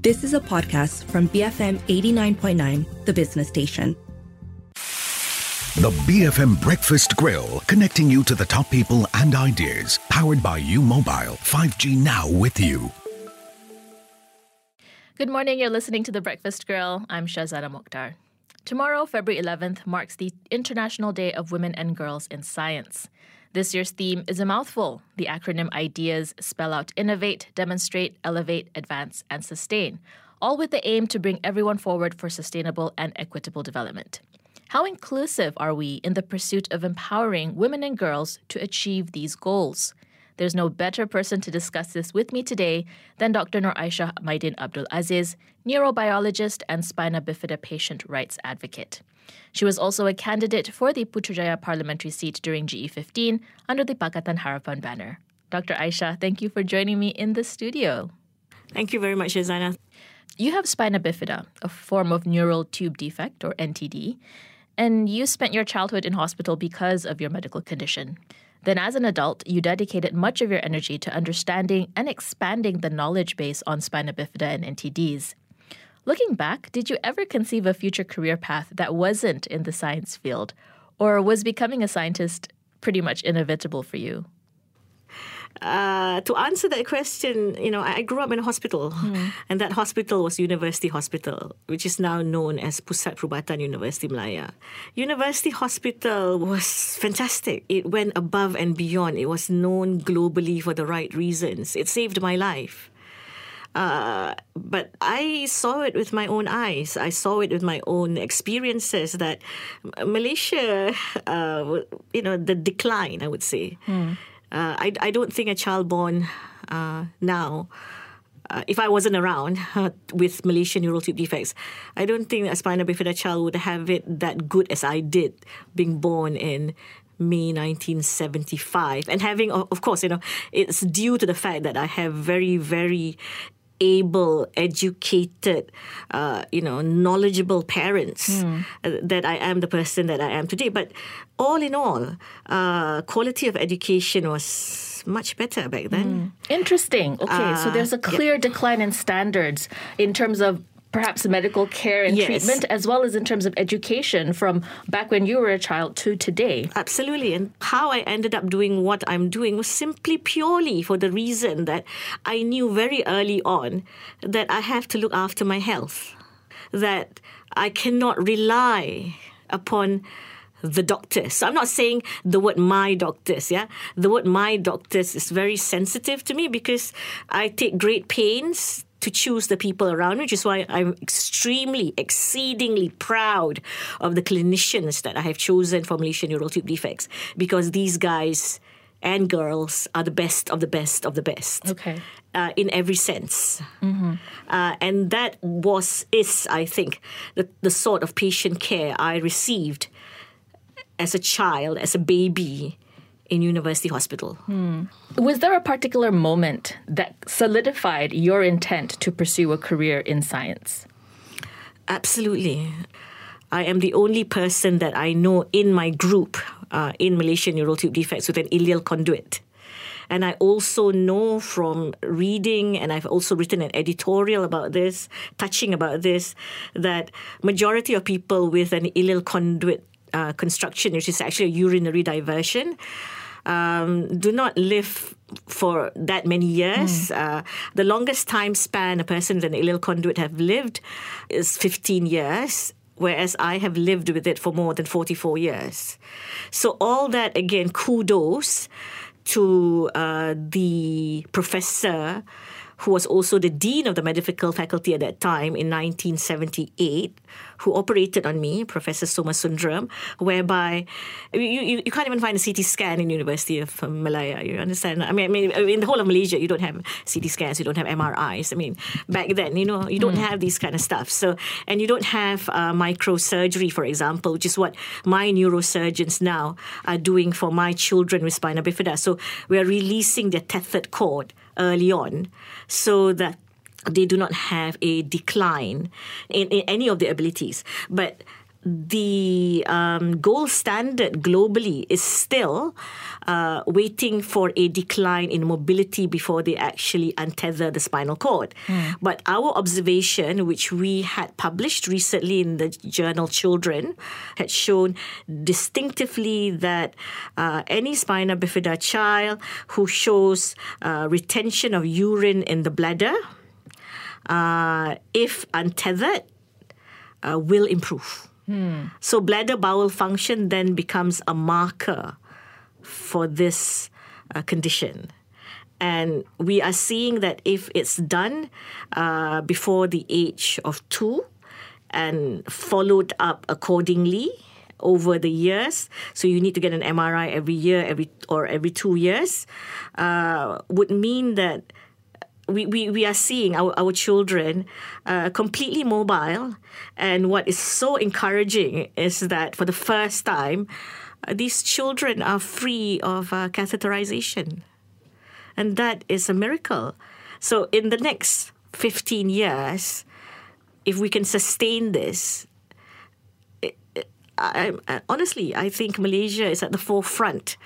This is a podcast from BFM 89.9, the business station. The BFM Breakfast Grill, connecting you to the top people and ideas. Powered by U Mobile, 5G now with you. Good morning. You're listening to The Breakfast Grill. I'm Shazana Mokhtar. Tomorrow, February 11th, marks the International Day of Women and Girls in Science. This year's theme is a mouthful. The acronym IDEAS spell out innovate, demonstrate, elevate, advance, and sustain, all with the aim to bring everyone forward for sustainable and equitable development. How inclusive are we in the pursuit of empowering women and girls to achieve these goals? There's no better person to discuss this with me today than Dr. Nur Aisha Maidin Abdul Aziz, neurobiologist and spina bifida patient rights advocate. She was also a candidate for the Putrajaya parliamentary seat during GE15 under the Pakatan Harapan banner. Dr. Aisha, thank you for joining me in the studio. Thank you very much, Shazana. You have spina bifida, a form of neural tube defect or NTD, and you spent your childhood in hospital because of your medical condition. Then, as an adult, you dedicated much of your energy to understanding and expanding the knowledge base on spina bifida and NTDs. Looking back, did you ever conceive a future career path that wasn't in the science field, or was becoming a scientist pretty much inevitable for you? Uh, to answer that question, you know, I grew up in a hospital, mm. and that hospital was University Hospital, which is now known as Pusat Perubatan University Malaya. University Hospital was fantastic. It went above and beyond. It was known globally for the right reasons. It saved my life. Uh, but I saw it with my own eyes. I saw it with my own experiences that Malaysia, uh, you know, the decline, I would say. Mm uh, I, I don't think a child born uh, now, uh, if I wasn't around uh, with Malaysian neural tube defects, I don't think a spina bifida child would have it that good as I did being born in May 1975. And having, of course, you know, it's due to the fact that I have very, very able, educated, uh, you know, knowledgeable parents mm. that I am the person that I am today. But all in all, uh, quality of education was much better back then. Mm. Interesting. Okay, uh, so there's a clear yeah. decline in standards in terms of perhaps medical care and yes. treatment as well as in terms of education from back when you were a child to today. Absolutely. And how I ended up doing what I'm doing was simply purely for the reason that I knew very early on that I have to look after my health, that I cannot rely upon the doctors. So I'm not saying the word my doctors, yeah? The word my doctors is very sensitive to me because I take great pains to choose the people around me, which is why I'm extremely, exceedingly proud of the clinicians that I have chosen for Malaysian neural tube defects because these guys and girls are the best of the best of the best. Okay. Uh, in every sense. Mm-hmm. Uh, and that was, is, I think, the, the sort of patient care I received as a child, as a baby in University Hospital. Hmm. Was there a particular moment that solidified your intent to pursue a career in science? Absolutely. I am the only person that I know in my group uh, in Malaysian neural tube defects with an ileal conduit. And I also know from reading, and I've also written an editorial about this, touching about this, that majority of people with an ileal conduit uh, construction, which is actually a urinary diversion, um, do not live for that many years. Mm. Uh, the longest time span a person with an ileal conduit have lived is 15 years. Whereas I have lived with it for more than 44 years. So, all that again, kudos to uh, the professor who was also the dean of the medical faculty at that time in 1978, who operated on me, Professor Soma Sundram, whereby you, you, you can't even find a CT scan in University of Malaya. You understand? I mean, I mean, in the whole of Malaysia, you don't have CT scans, you don't have MRIs. I mean, back then, you know, you don't mm. have these kind of stuff. So, and you don't have uh, microsurgery, for example, which is what my neurosurgeons now are doing for my children with spina bifida. So, we are releasing the tethered cord early on so that they do not have a decline in, in any of their abilities. But the um, gold standard globally is still uh, waiting for a decline in mobility before they actually untether the spinal cord. But our observation, which we had published recently in the journal Children, had shown distinctively that uh, any spina bifida child who shows uh, retention of urine in the bladder, uh, if untethered, uh, will improve. So bladder bowel function then becomes a marker for this uh, condition. And we are seeing that if it's done uh, before the age of two and followed up accordingly over the years, so you need to get an MRI every year, every or every two years, uh, would mean that we, we, we are seeing our, our children uh, completely mobile. And what is so encouraging is that for the first time, uh, these children are free of uh, catheterization. And that is a miracle. So, in the next 15 years, if we can sustain this, it, it, I, I, honestly, I think Malaysia is at the forefront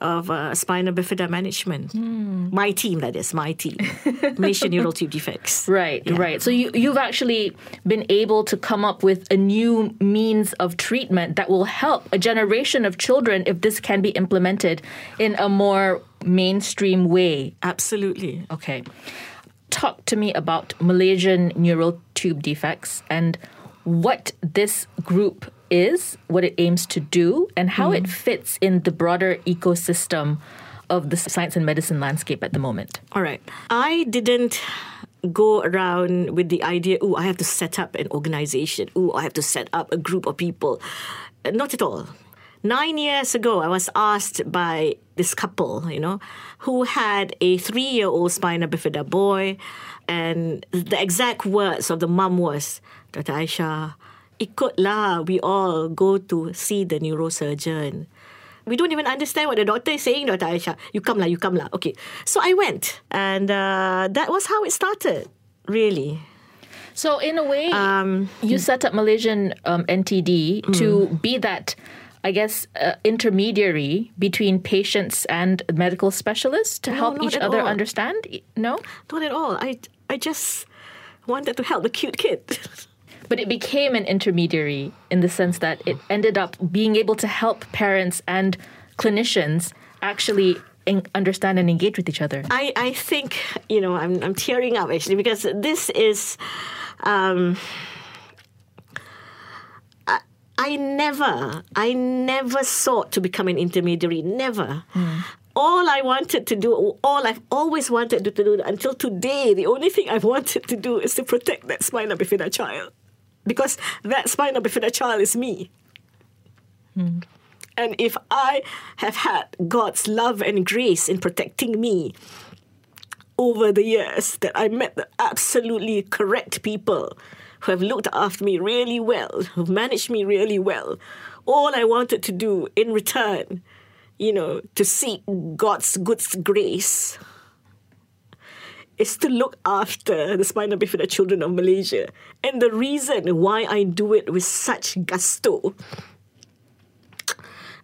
of uh, spina bifida management. My team, that is, my team. Malaysian Neural Tube Defects. Right, right. So you you've actually been able to come up with a new means of treatment that will help a generation of children if this can be implemented in a more mainstream way. Absolutely. Okay. Talk to me about Malaysian neural tube defects and what this group is, what it aims to do, and how it mm-hmm. fits in the broader ecosystem of the science and medicine landscape at the moment. All right. I didn't go around with the idea, oh, I have to set up an organization. Oh, I have to set up a group of people. Not at all. Nine years ago, I was asked by this couple, you know, who had a three year old spina bifida boy. And the exact words of the mum was, Dr. Aisha, ikutlah, we all go to see the neurosurgeon. We don't even understand what the doctor is saying, Dr. Aisha. You come lah, you come lah. Okay. So I went. And uh, that was how it started, really. So, in a way, you set up Malaysian um, NTD to be that, I guess, uh, intermediary between patients and medical specialists to help each other all. understand. No, Not at all. I, I just wanted to help the cute kid. but it became an intermediary in the sense that it ended up being able to help parents and clinicians actually understand and engage with each other. I, I think, you know, I'm, I'm tearing up actually because this is. Um, I, I never, I never sought to become an intermediary. Never. All I wanted to do, all I've always wanted to do until today, the only thing I've wanted to do is to protect that spina bifida child. Because that spina bifida child is me. Hmm. And if I have had God's love and grace in protecting me over the years, that I met the absolutely correct people who have looked after me really well, who've managed me really well, all I wanted to do in return, you know, to seek God's good grace is to look after the spina bifida children of Malaysia. And the reason why I do it with such gusto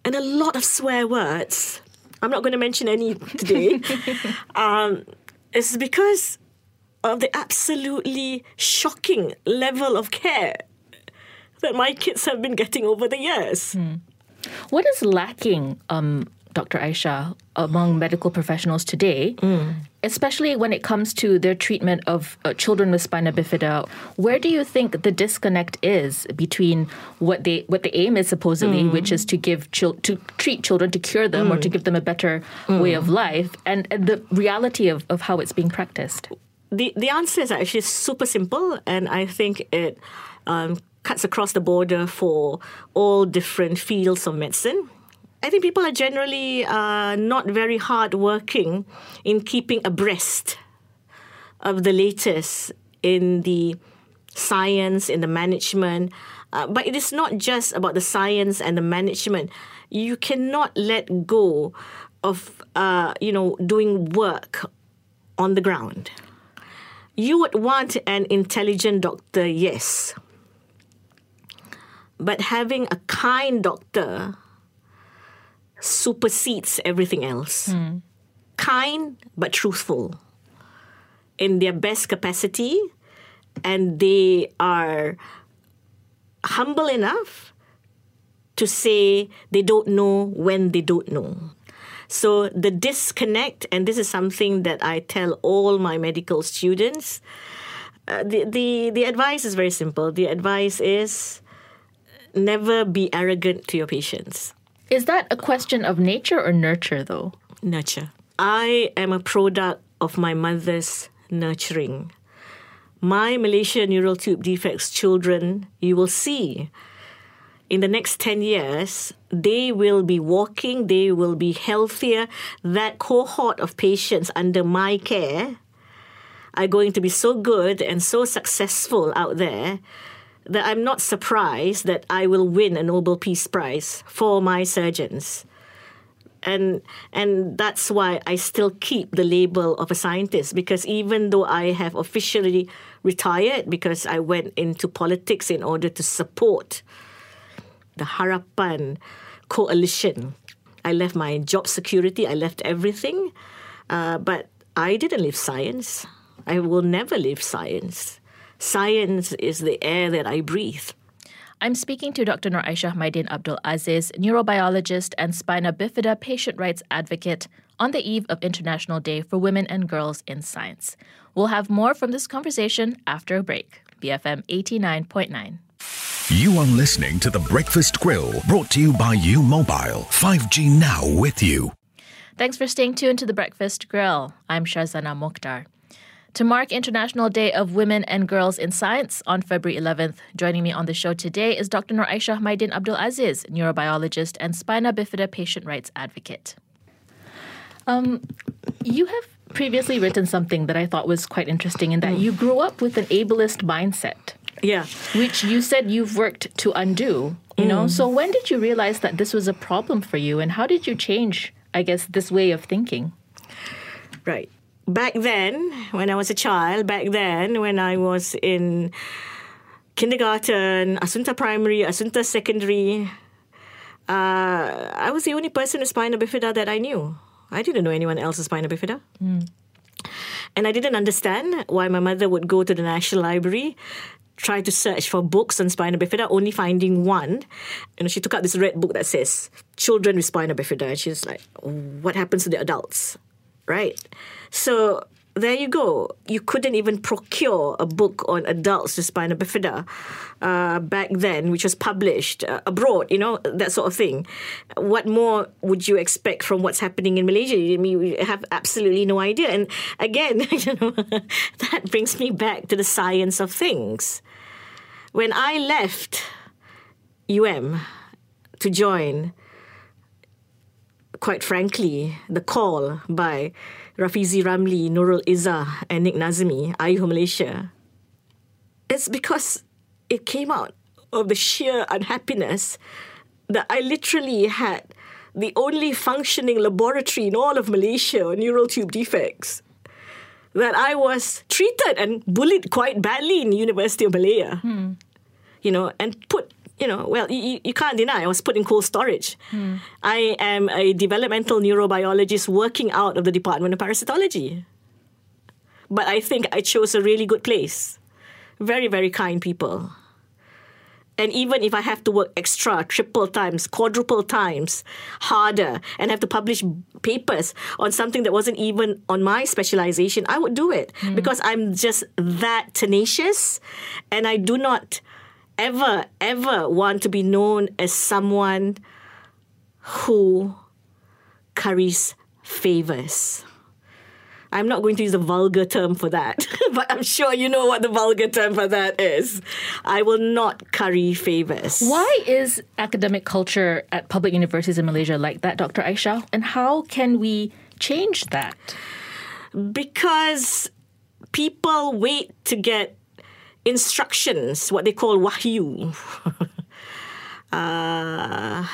and a lot of swear words. I'm not going to mention any today. um, is because of the absolutely shocking level of care that my kids have been getting over the years. What is lacking, um, Dr. Aisha, among medical professionals today, especially when it comes to their treatment of uh, children with spina bifida? Where do you think the disconnect is between what they what the aim is supposedly, which is to give chil- to treat children to cure them or to give them a better way of life, and, and the reality of, of how it's being practiced? The, the answer is actually super simple, and I think it um, cuts across the border for all different fields of medicine. I think people are generally uh, not very hardworking in keeping abreast of the latest in the science, in the management. Uh, but it is not just about the science and the management. You cannot let go of, uh, you know, doing work on the ground. You would want an intelligent doctor, yes. but having a kind doctor supersedes everything else. Kind but truthful in their best capacity, and they are humble enough to say they don't know when they don't know. So the disconnect, and this is something that I tell all my medical students. Uh, the, the the advice is very simple. The advice is never be arrogant to your patients. Is that a question of nature or nurture, though? Nurture. I am a product of my mother's nurturing. My Malaysia neural tube defects children, you will see in the next 10 years, they will be walking, they will be healthier. That cohort of patients under my care are going to be so good and so successful out there that I'm not surprised that I will win a Nobel Peace Prize for my surgeons. And and that's why I still keep the label of a scientist because even though I have officially retired because I went into politics in order to support the Harapan coalition. I left my job security, I left everything, uh, but I didn't leave science. I will never leave science. Science is the air that I breathe. I'm speaking to Dr. Nur Aishah Maidin Abdul Aziz, neurobiologist and spina bifida patient rights advocate, on the eve of International Day for Women and Girls in Science. We'll have more from this conversation after a break. BFM 89.9. You are listening to The Breakfast Grill, brought to you by U Mobile. 5G now with you. Thanks for staying tuned to the Breakfast Grill. I'm Shazana Mokhtar. To mark International Day of Women and Girls in Science on February 11th, joining me on the show today is Dr. Nur Aisha Maidin Abdul Aziz, neurobiologist and spina bifida patient rights advocate. Um, you have previously written something that I thought was quite interesting in that you grew up with an ableist mindset, Yeah. which you said you've worked to undo. You know, so when did you realize that this was a problem for you, and how did you change, I guess, this way of thinking? Right. Back then, when I was a child, back then, when I was in kindergarten, Assunta Primary, Assunta Secondary, uh, I was the only person with spina bifida that I knew. I didn't know anyone else with spina bifida. And I didn't understand why my mother would go to the National Library, try to search for books on spina bifida, only finding one. You know, she took out this red book that says "Children with Spina Bifida," and she's like, "What happens to the adults?" Right? So there you go. You couldn't even procure a book on adults with spina bifida uh, back then, which was published uh, abroad, you know, that sort of thing. What more would you expect from what's happening in Malaysia? I mean, we have absolutely no idea. And again, you know, that brings me back to the science of things. When I left UM to join, quite frankly, the call by Rafizi Ramli, Nurul Izzah, and Nik Nazmi, Ayuh Malaysia, it's because it came out of the sheer unhappiness that I literally had the only functioning laboratory in all of Malaysia on neural tube defects. That I was treated and bullied quite badly in University of Malaya. Hmm. You know, and put you know, well, you, you can't deny I was put in cold storage. Hmm. I am a developmental neurobiologist working out of the Department of Parasitology. But I think I chose a really good place. Very, very kind people. And even if I have to work extra, triple times, quadruple times harder, and have to publish papers on something that wasn't even on my specialization, I would do it hmm. because I'm just that tenacious and I do not ever, ever want to be known as someone who curries favors. I'm not going to use a vulgar term for that, but I'm sure you know what the vulgar term for that is. I will not curry favors. Why is academic culture at public universities in Malaysia like that, Dr. Aisha? And how can we change that? Because people wait to get instructions, what they call wahyu, uh,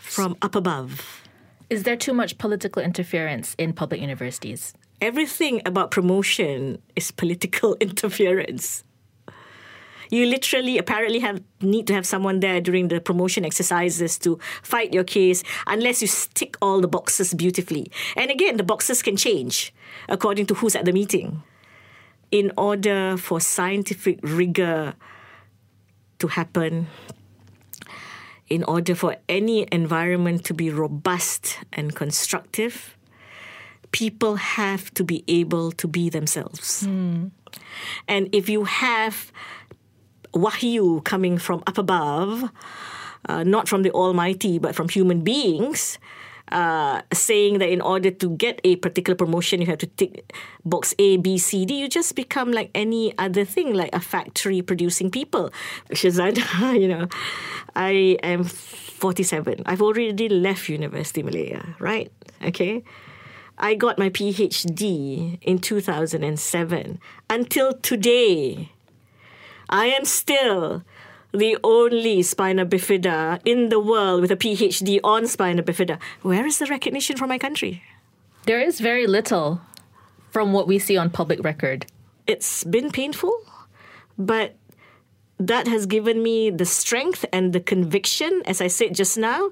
from up above. Is there too much political interference in public universities? Everything about promotion is political interference. You literally, apparently, have need to have someone there during the promotion exercises to fight your case, unless you tick all the boxes beautifully. And again, the boxes can change according to who's at the meeting. In order for scientific rigor to happen, in order for any environment to be robust and constructive, people have to be able to be themselves. And if you have wahyu coming from up above, uh, not from the Almighty, but from human beings, uh, saying that in order to get a particular promotion, you have to tick box A, B, C, D. You just become like any other thing, like a factory producing people. Shazada, you know, I am 47. I've already left University Malaya, right? Okay. I got my PhD in 2007. Until today, I am still the only spina bifida in the world with a PhD on spina bifida. Where is the recognition from my country? There is very little from what we see on public record. It's been painful, but that has given me the strength and the conviction, as I said just now,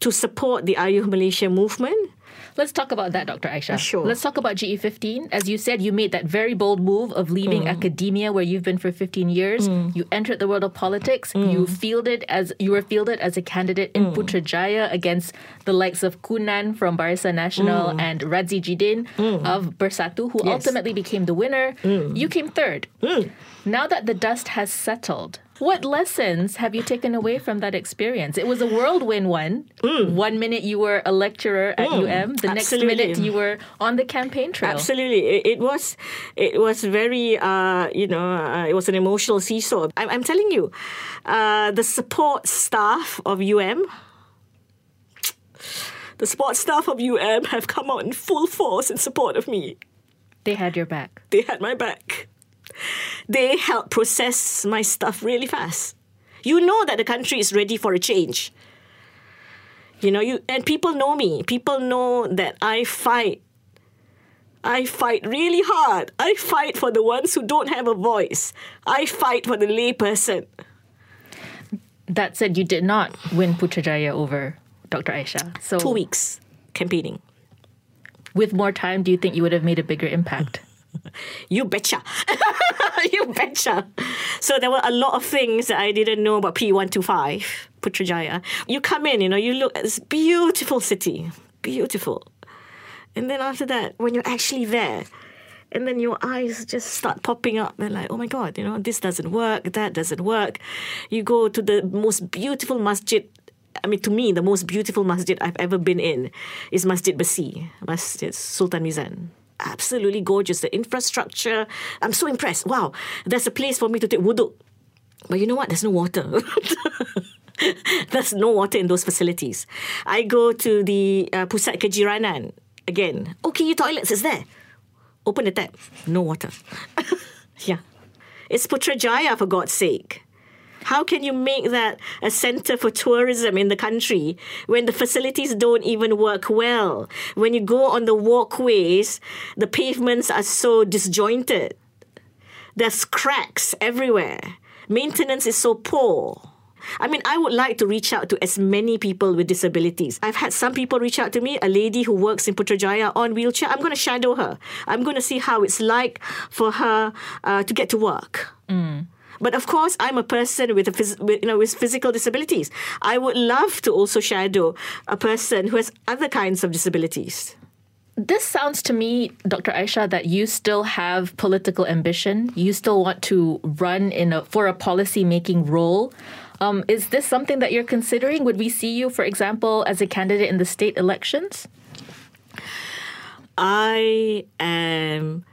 to support the Ayuh Malaysia movement Let's talk about that, Dr. Aisha. Sure. Let's talk about GE15. As you said, you made that very bold move of leaving mm. academia where you've been for 15 years. Mm. You entered the world of politics. Mm. You fielded as you were fielded as a candidate in Putrajaya against the likes of Ku Nan from Barisan Nasional and Radzi Jidin of Bersatu, who Yes. ultimately became the winner. You came third. Now that the dust has settled, what lessons have you taken away from that experience? It was a whirlwind one. One minute you were a lecturer at UM, the next minute you were on the campaign trail. Absolutely, it, it was, it was very, uh, you know, uh, it was an emotional seesaw. I'm, I'm telling you, uh, the support staff of UM, the support staff of UM have come out in full force in support of me. They had your back. They had my back. They help process my stuff really fast. You know that the country is ready for a change. You know, you and people know me. People know that I fight. I fight really hard. I fight for the ones who don't have a voice. I fight for the layperson. That said, you did not win Putrajaya over Dr. Aisha. So, Two weeks campaigning. with more time, do you think you would have made a bigger impact? You betcha. you betcha. So there were a lot of things that I didn't know about P125, Putrajaya. You come in, you know, you look at this beautiful city. Beautiful. And then after that, when you're actually there, and then your eyes just start popping up. They're like, oh my God, you know, this doesn't work, that doesn't work. You go to the most beautiful masjid. I mean, to me, the most beautiful masjid I've ever been in is Masjid Besi, Masjid Sultan Mizan. Absolutely gorgeous. The infrastructure, I'm so impressed. Wow, there's a place for me to take wudu. But you know what? There's no water. There's no water in those facilities. I go to the uh, Pusat Kejiranan. Again, okay, your toilets is there. Open the tap. No water. yeah. It's Putrajaya, for God's sake. How can you make that a center for tourism in the country when the facilities don't even work well? When you go on the walkways, the pavements are so disjointed. There's cracks everywhere. Maintenance is so poor. I mean, I would like to reach out to as many people with disabilities. I've had some people reach out to me, a lady who works in Putrajaya on wheelchair. I'm going to shadow her. I'm going to see how it's like for her uh, to get to work. But of course, I'm a person with a phys- with, you know with physical disabilities. I would love to also shadow a person who has other kinds of disabilities. This sounds to me, Dr. Aisha, that you still have political ambition. You still want to run in a, for a policy making role. Um, is this something that you're considering? Would we see you, for example, as a candidate in the state elections? I am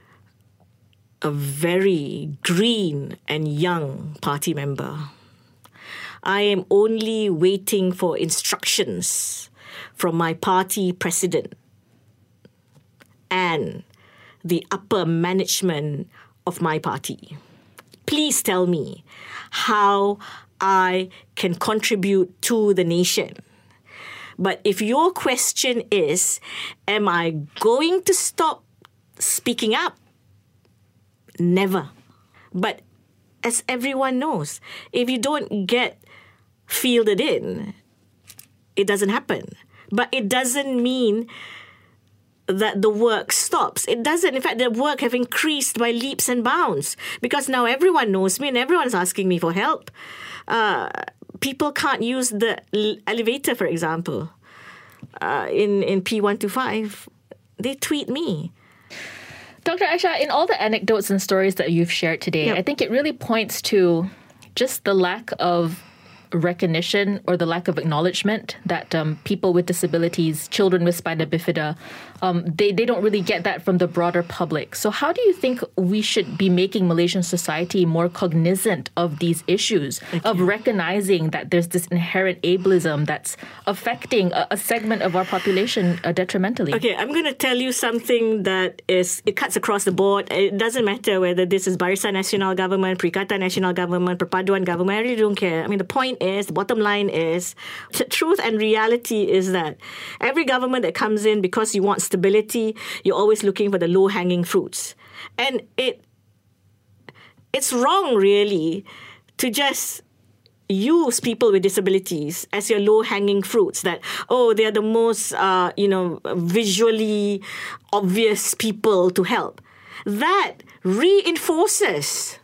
a very green and young party member. I am only waiting for instructions from my party president and the upper management of my party. Please tell me how I can contribute to the nation. But if your question is, am I going to stop speaking up? Never. But as everyone knows, if you don't get fielded in, it doesn't happen. But it doesn't mean that the work stops. It doesn't. In fact, the work have increased by leaps and bounds because now everyone knows me and everyone's asking me for help. Uh, people can't use the elevator, for example, uh, in in P one two five. They tweet me. Dr. Aisha, in all the anecdotes and stories that you've shared today, yep. I think it really points to just the lack of recognition or the lack of acknowledgement that um, people with disabilities, children with spina bifida, um, they, they don't really get that from the broader public. So, how do you think we should be making Malaysian society more cognizant of these issues, of recognizing that there's this inherent ableism that's affecting a, a segment of our population uh, detrimentally? Okay, I'm going to tell you something that is, it cuts across the board. It doesn't matter whether this is Barisan Nasional Government, Perikatan Nasional Government, Perpaduan Government, I really don't care. I mean, the point is, the bottom line is, the truth and reality is that every government that comes in because you want stability, you're always looking for the low hanging fruits. And it it's wrong really to just use people with disabilities as your low hanging fruits that oh they are the most uh, you know visually obvious people to help. That reinforces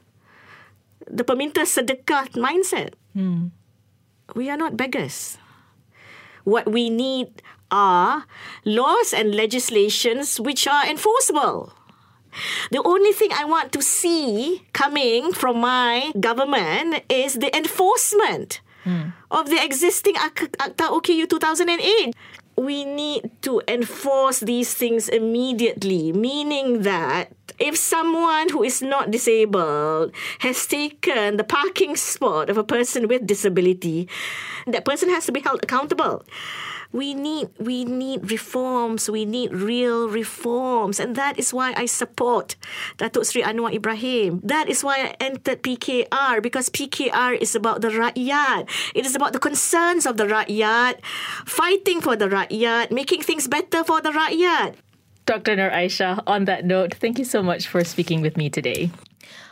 the peminta sedekah mindset. Mm we are not beggars. What we need are laws and legislations which are enforceable. The only thing I want to see coming from my government is the enforcement mm. of the existing Akta OKU 2008 we need to enforce these things immediately, meaning that if someone who is not disabled has taken the parking spot of a person with disability, that person has to be held accountable. We need we need reforms. We need real reforms. And that is why I support Datuk Sri Anwar Ibrahim. That is why I entered PKR because PKR is about the rakyat. It is about the concerns of the rakyat fighting for the rakyat making things better for the rakyat Dr. Nur Aisha, on that note, thank you so much for speaking with me today.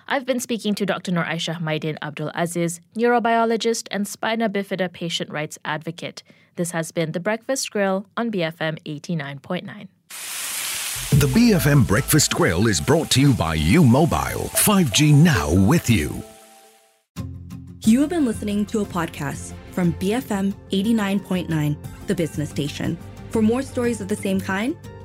I've been speaking to Dr. Nur Aisha Maidin Abdul Aziz, neurobiologist and spina bifida patient rights advocate. This has been The Breakfast Grill on BFM 89.9. The BFM Breakfast Grill is brought to you by U Mobile 5G now with you. You have been listening to a podcast from BFM 89.9, the business station. For more stories of the same kind,